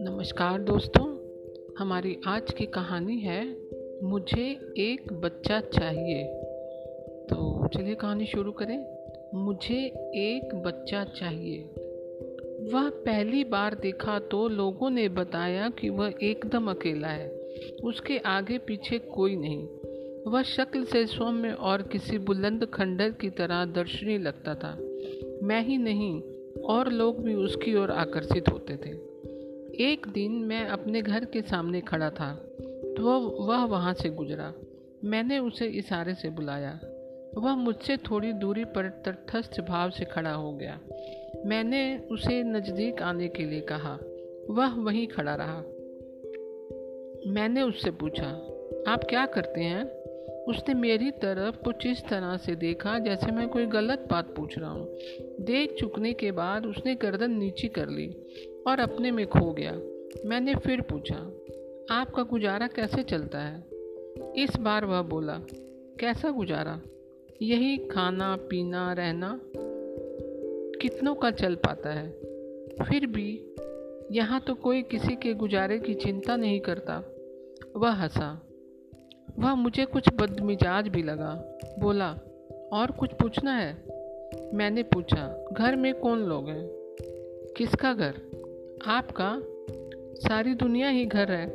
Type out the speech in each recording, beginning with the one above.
नमस्कार दोस्तों, हमारी आज की कहानी है, मुझे एक बच्चा चाहिए। तो चलिए कहानी शुरू करें। मुझे एक बच्चा चाहिए। वह पहली बार देखा तो लोगों ने बताया कि वह एकदम अकेला है। उसके आगे पीछे कोई नहीं। वह शक्ल से सौम्य और किसी बुलंद खंडर की तरह दर्शनीय लगता था। मैं ही नहीं, और लोग भी उसकी ओर आकर्षित होते थे। एक दिन मैं अपने घर के सामने खड़ा था तो वह वहाँ से गुजरा। मैंने उसे इशारे से बुलाया। वह मुझसे थोड़ी दूरी पर तटस्थ भाव से खड़ा हो गया। मैंने उसे नज़दीक आने के लिए कहा। वह वहीं खड़ा रहा। मैंने उससे पूछा, आप क्या करते हैं? उसने मेरी तरफ़ कुछ इस तरह से देखा जैसे मैं कोई गलत बात पूछ रहा हूँ। देख चुकने के बाद उसने गर्दन नीची कर ली और अपने में खो गया। मैंने फिर पूछा, आपका गुजारा कैसे चलता है? इस बार वह बोला, कैसा गुजारा? यही खाना, पीना, रहना कितनों का चल पाता है। फिर भी यहाँ तो कोई किसी के गुजारे की चिंता नहीं करता। वह हंसा वह मुझे कुछ बदमिजाज भी लगा। बोला, और कुछ पूछना है? मैंने पूछा, घर में कौन लोग हैं? किसका घर? आपका। सारी दुनिया ही घर है।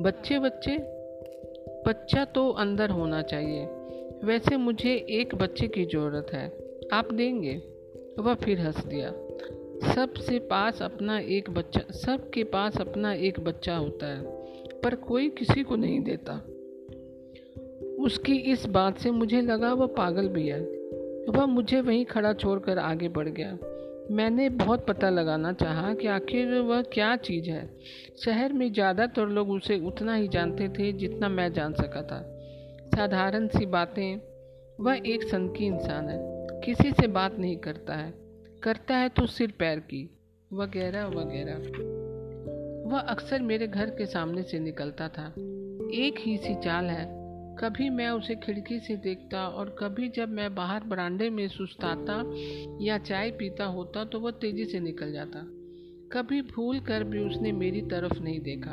बच्चे बच्चे बच्चा तो अंदर होना चाहिए। वैसे मुझे एक बच्चे की ज़रूरत है। आप देंगे? वह फिर हंस दिया सबसे पास अपना एक बच्चा सबके पास अपना एक बच्चा होता है। पर कोई किसी को नहीं देता। उसकी इस बात से मुझे लगा वह पागल भी है। वह मुझे वहीं खड़ा छोड़कर आगे बढ़ गया। मैंने बहुत पता लगाना चाहा कि आखिर वह क्या चीज़ है। शहर में ज़्यादातर लोग उसे उतना ही जानते थे जितना मैं जान सका था। साधारण सी बातें, वह एक संकी इंसान है। किसी से बात नहीं करता है। करता है तो सिर पैर की। वगैरह वगैरह। वह अक्सर मेरे घर के सामने से निकलता था। एक ही सी चाल है। कभी मैं उसे खिड़की से देखता और कभी जब मैं बाहर बरांडे में सुस्ताता या चाय पीता होता तो वह तेज़ी से निकल जाता। कभी भूल कर भी उसने मेरी तरफ़ नहीं देखा।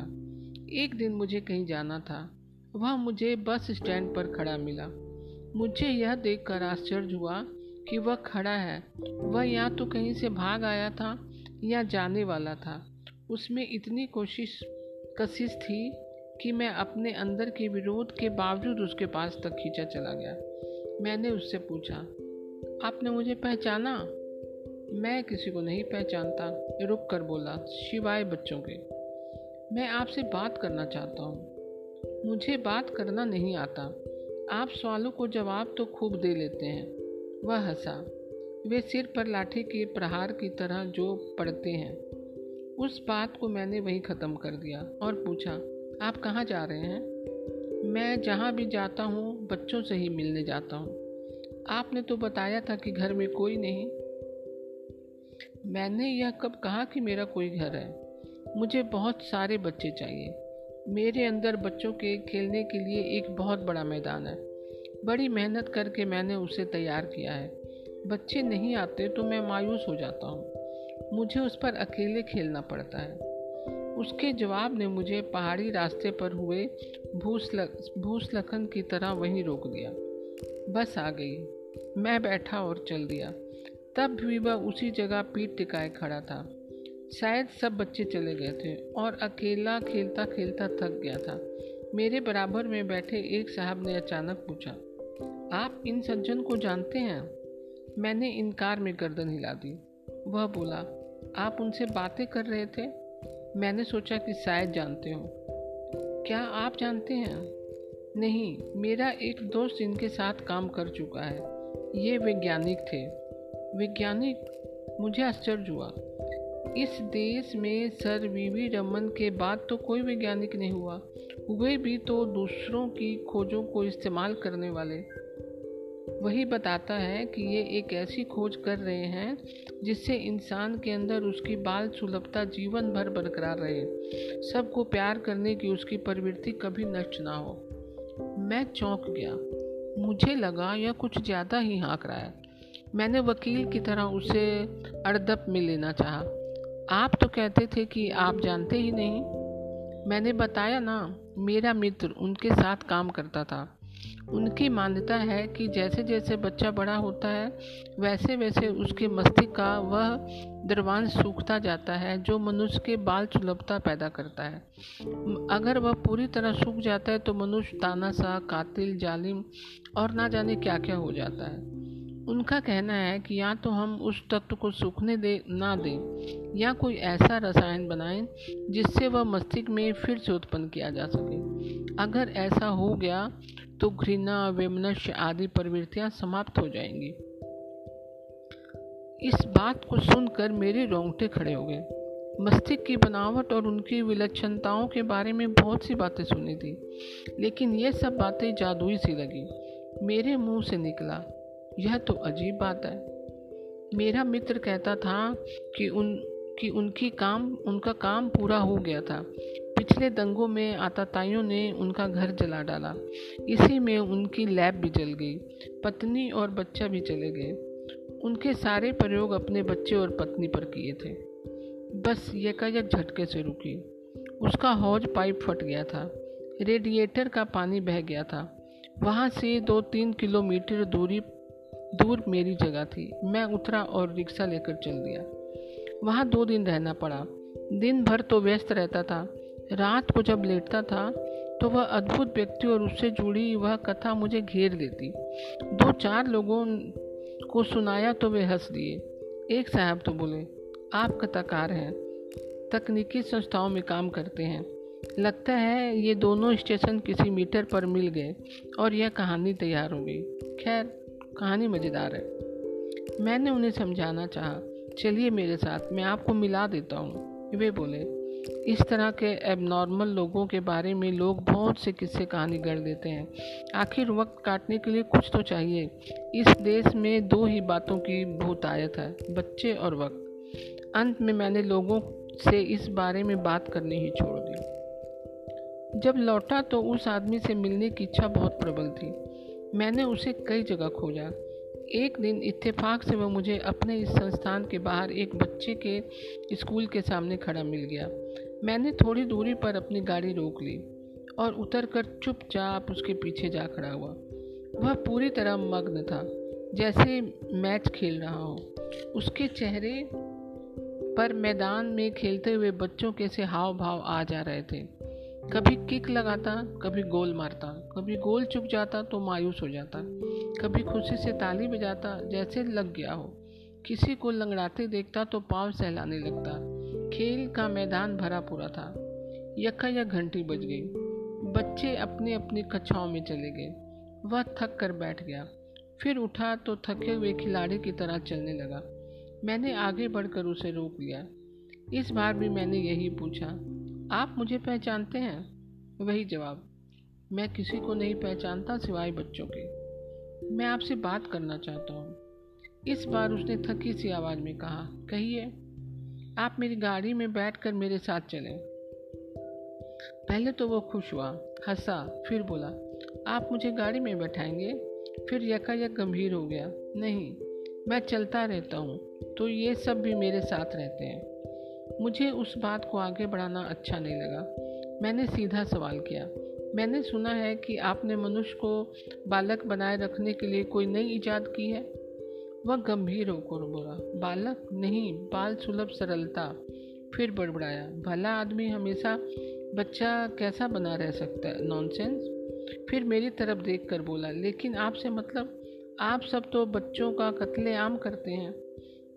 एक दिन मुझे कहीं जाना था। वह मुझे बस स्टैंड पर खड़ा मिला। मुझे यह देखकर आश्चर्य हुआ कि वह खड़ा है। वह या तो कहीं से भाग आया था या जाने वाला था। उसमें इतनी कोशिश कशिश थी कि मैं अपने अंदर के विरोध के बावजूद उसके पास तक खींचा चला गया। मैंने उससे पूछा, आपने मुझे पहचाना? मैं किसी को नहीं पहचानता रुक कर बोला शिवाय बच्चों के। मैं आपसे बात करना चाहता हूँ। मुझे बात करना नहीं आता। आप सवालों को जवाब तो खूब दे लेते हैं। वह हंसा। वे सिर पर लाठी के प्रहार की तरह जो पड़ते हैं। उस बात को मैंने वहीं ख़त्म कर दिया और पूछा, आप कहाँ जा रहे हैं? मैं जहाँ भी जाता हूँ, बच्चों से ही मिलने जाता हूँ। आपने तो बताया था कि घर में कोई नहीं। मैंने यह कब कहा कि मेरा कोई घर है? मुझे बहुत सारे बच्चे चाहिए। मेरे अंदर बच्चों के खेलने के लिए एक बहुत बड़ा मैदान है। बड़ी मेहनत करके मैंने उसे तैयार किया है। बच्चे नहीं आते तो मैं मायूस हो जाता हूँ। मुझे उस पर अकेले खेलना पड़ता है। उसके जवाब ने मुझे पहाड़ी रास्ते पर हुए भूसलखन की तरह वहीं रोक दिया। बस आ गई। मैं बैठा और चल दिया। तब भी वह उसी जगह पीठ टिकाए खड़ा था। शायद सब बच्चे चले गए थे और अकेला खेलता खेलता थक गया था। मेरे बराबर में बैठे एक साहब ने अचानक पूछा, आप इन सज्जन को जानते हैं? मैंने इनकार में गर्दन हिला दी। वह बोला, आप उनसे बातें कर रहे थे? मैंने सोचा कि शायद जानते हो। क्या आप जानते हैं? नहीं, मेरा एक दोस्त इनके साथ काम कर चुका है। ये वैज्ञानिक थे। वैज्ञानिक? मुझे आश्चर्य हुआ। इस देश में सर वी वी रमन के बाद तो कोई वैज्ञानिक नहीं हुआ। हुए भी तो दूसरों की खोजों को इस्तेमाल करने वाले। वही बताता है कि ये एक ऐसी खोज कर रहे हैं जिससे इंसान के अंदर उसकी बाल सुलभता जीवन भर बरकरार रहे। सबको प्यार करने की उसकी प्रवृत्ति कभी नष्ट ना हो। मैं चौंक गया। मुझे लगा यह कुछ ज़्यादा ही हाँक रहा है। मैंने वकील की तरह उसे अड़दप में लेना चाहा। आप तो कहते थे कि आप जानते ही नहीं। मैंने बताया ना, मेरा मित्र उनके साथ काम करता था। उनकी मान्यता है कि जैसे जैसे बच्चा बड़ा होता है, वैसे वैसे उसके मस्तिष्क का वह द्रवांश सूखता जाता है, जो मनुष्य के बाल सुलभता पैदा करता है। अगर वह पूरी तरह सूख जाता है तो मनुष्य तानाशाह कातिल, जालिम और ना जाने क्या क्या हो जाता है। उनका कहना है कि या तो हम उस तत्व को सूखने दे, ना दें, या कोई ऐसा रसायन बनाएँ जिससे वह मस्तिष्क में फिर से उत्पन्न किया जा सके। अगर ऐसा हो गया तो घृणा विमनस्य आदि प्रवृत्तियाँ समाप्त हो जाएँगी। इस बात को सुनकर मेरे रोंगटे खड़े हो गए। मस्तिष्क की बनावट और उनकी विलक्षणताओं के बारे में बहुत सी बातें सुनी थी, लेकिन ये सब बातें जादुई सी लगी। मेरे मुँह से निकला। यह तो अजीब बात है। मेरा मित्र कहता था कि उन, कि उनकी काम, उनका काम पूरा हो गया था। पिछले दंगों में आताताइयों ने उनका घर जला डाला। इसी में उनकी लैब भी जल गई, पत्नी और बच्चा भी चले गए। उनके सारे प्रयोग अपने बच्चे और पत्नी पर किए थे। बस यकायक झटके से रुकी। उसका हौज पाइप फट गया था। रेडिएटर का पानी बह गया था। वहाँ से दो तीन किलोमीटर दूरी दूर मेरी जगह थी। मैं उतरा और रिक्शा लेकर चल दिया। वहाँ दो दिन रहना पड़ा। दिन भर तो व्यस्त रहता था। रात को जब लेटता था तो वह अद्भुत व्यक्ति और उससे जुड़ी वह कथा मुझे घेर लेती। दो चार लोगों को सुनाया तो वे हंस दिए। एक साहब तो बोले, आप कथाकार हैं। तकनीकी संस्थाओं में काम करते हैं। लगता है ये दोनों स्टेशन किसी मीटर पर मिल गए और यह कहानी तैयार हो गई। खैर कहानी मज़ेदार है। मैंने उन्हें समझाना चाहा, चलिए मेरे साथ, मैं आपको मिला देता हूँ। वे बोले, इस तरह के एबनॉर्मल लोगों के बारे में लोग बहुत से किस्से कहानी गढ़ देते हैं। आखिर वक्त काटने के लिए कुछ तो चाहिए। इस देश में दो ही बातों की बहुतायत है, बच्चे और वक्त। अंत में मैंने लोगों से इस बारे में बात करनी ही छोड़ दी। जब लौटा तो उस आदमी से मिलने की इच्छा बहुत प्रबल थी। मैंने उसे कई जगह खोजा। एक दिन इत्तेफाक से वह मुझे अपने इस संस्थान के बाहर एक बच्चे के स्कूल के सामने खड़ा मिल गया। मैंने थोड़ी दूरी पर अपनी गाड़ी रोक ली और उतरकर चुपचाप उसके पीछे जा खड़ा हुआ। वह पूरी तरह मग्न था, जैसे मैच खेल रहा हो। उसके चेहरे पर मैदान में खेलते हुए बच्चों के से हाव भाव आ जा रहे थे। कभी किक लगाता, कभी गोल मारता, कभी गोल चुक जाता तो मायूस हो जाता, कभी खुशी से ताली बजाता जैसे लग गया हो। किसी को लंगड़ाते देखता तो पाँव सहलाने लगता। खेल का मैदान भरा पूरा था। यक्का या घंटी बज गई। बच्चे अपने अपनी कक्षाओं में चले गए। वह थक कर बैठ गया। फिर उठा तो थके हुए खिलाड़ी की तरह चलने लगा। मैंने आगे बढ़कर उसे रोक लिया। इस बार भी मैंने यही पूछा आप मुझे पहचानते हैं? वही जवाब, मैं किसी को नहीं पहचानता सिवाय बच्चों के। मैं आपसे बात करना चाहता हूँ। इस बार उसने थकी सी आवाज़ में कहा, कहिए, आप मेरी गाड़ी में बैठकर मेरे साथ चलें। पहले तो वो खुश हुआ, हंसा, फिर बोला, आप मुझे गाड़ी में बैठाएँगे? फिर यकायक गंभीर हो गया, नहीं, मैं चलता रहता हूँ तो ये सब भी मेरे साथ रहते हैं। मुझे उस बात को आगे बढ़ाना अच्छा नहीं लगा। मैंने सीधा सवाल किया। मैंने सुना है कि आपने मनुष्य को बालक बनाए रखने के लिए कोई नई ईजाद की है? वह गंभीर होकर बोला, बालक नहीं, बाल सुलभ सरलता, फिर बड़बड़ाया, भला आदमी हमेशा बच्चा कैसा बना रह सकता है? नॉनसेंस फिर मेरी तरफ़ देख कर बोला, लेकिन आपसे मतलब आप सब तो बच्चों का कत्ले आम करते हैं।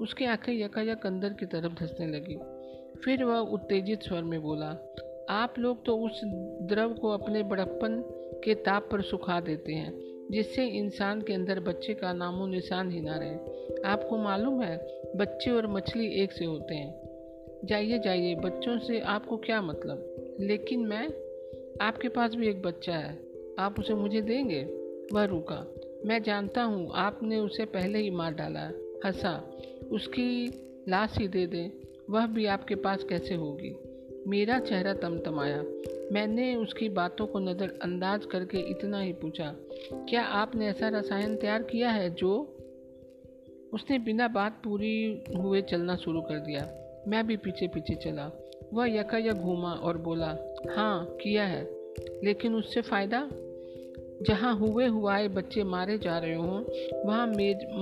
उसकी आँखें यकायक अंदर की तरफ़ धंसने लगी। फिर वह उत्तेजित स्वर में बोला, आप लोग तो उस द्रव को अपने बड़प्पन के ताप पर सुखा देते हैं, जिससे इंसान के अंदर बच्चे का नामो निशान ही ना रहे। आपको मालूम है, बच्चे और मछली एक से होते हैं। जाइए जाइए, बच्चों से आपको क्या मतलब? लेकिन मैं, आपके पास भी एक बच्चा है, आप उसे मुझे देंगे? वह रुका, मैं जानता हूँ, आपने उसे पहले ही मार डाला हंसा, उसकी लाश ही दे दें। वह भी आपके पास कैसे होगी? मेरा चेहरा तमतमाया। मैंने उसकी बातों को नज़रअंदाज करके इतना ही पूछा, क्या आपने ऐसा रसायन तैयार किया है जो? उसने बिना बात पूरी हुए चलना शुरू कर दिया। मैं भी पीछे पीछे चला। वह यका घूमा और बोला हाँ किया है। लेकिन उससे फ़ायदा? जहाँ हुए हुआए बच्चे मारे जा रहे हों, वहाँ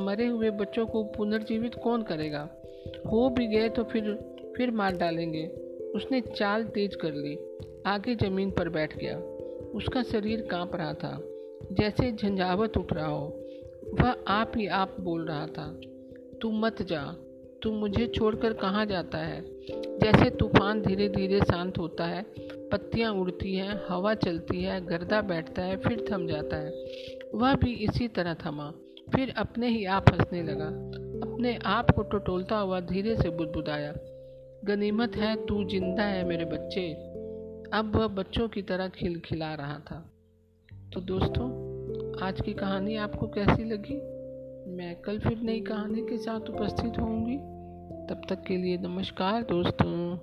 मरे हुए बच्चों को पुनर्जीवित कौन करेगा? हो भी गए तो फिर फिर मार डालेंगे। उसने चाल तेज कर ली। आगे ज़मीन पर बैठ गया। उसका शरीर काँप रहा था। जैसे झंझावत उठ रहा हो। वह आप ही आप बोल रहा था, तू मत जा। तू मुझे छोड़कर कहाँ जाता है? जैसे तूफ़ान धीरे धीरे शांत होता है। पत्तियाँ उड़ती हैं, हवा चलती है, गर्दा बैठता है, फिर थम जाता है। वह भी इसी तरह थमा। फिर अपने ही आप हंसने लगा। अपने आप को टटोलता हुआ धीरे से बुदबुदाया, गनीमत है, तू ज़िंदा है मेरे बच्चे। अब वह बच्चों की तरह खिलखिला रहा था। तो दोस्तों, आज की कहानी आपको कैसी लगी? मैं कल फिर नई कहानी के साथ उपस्थित होंगी तब तक के लिए नमस्कार दोस्तों।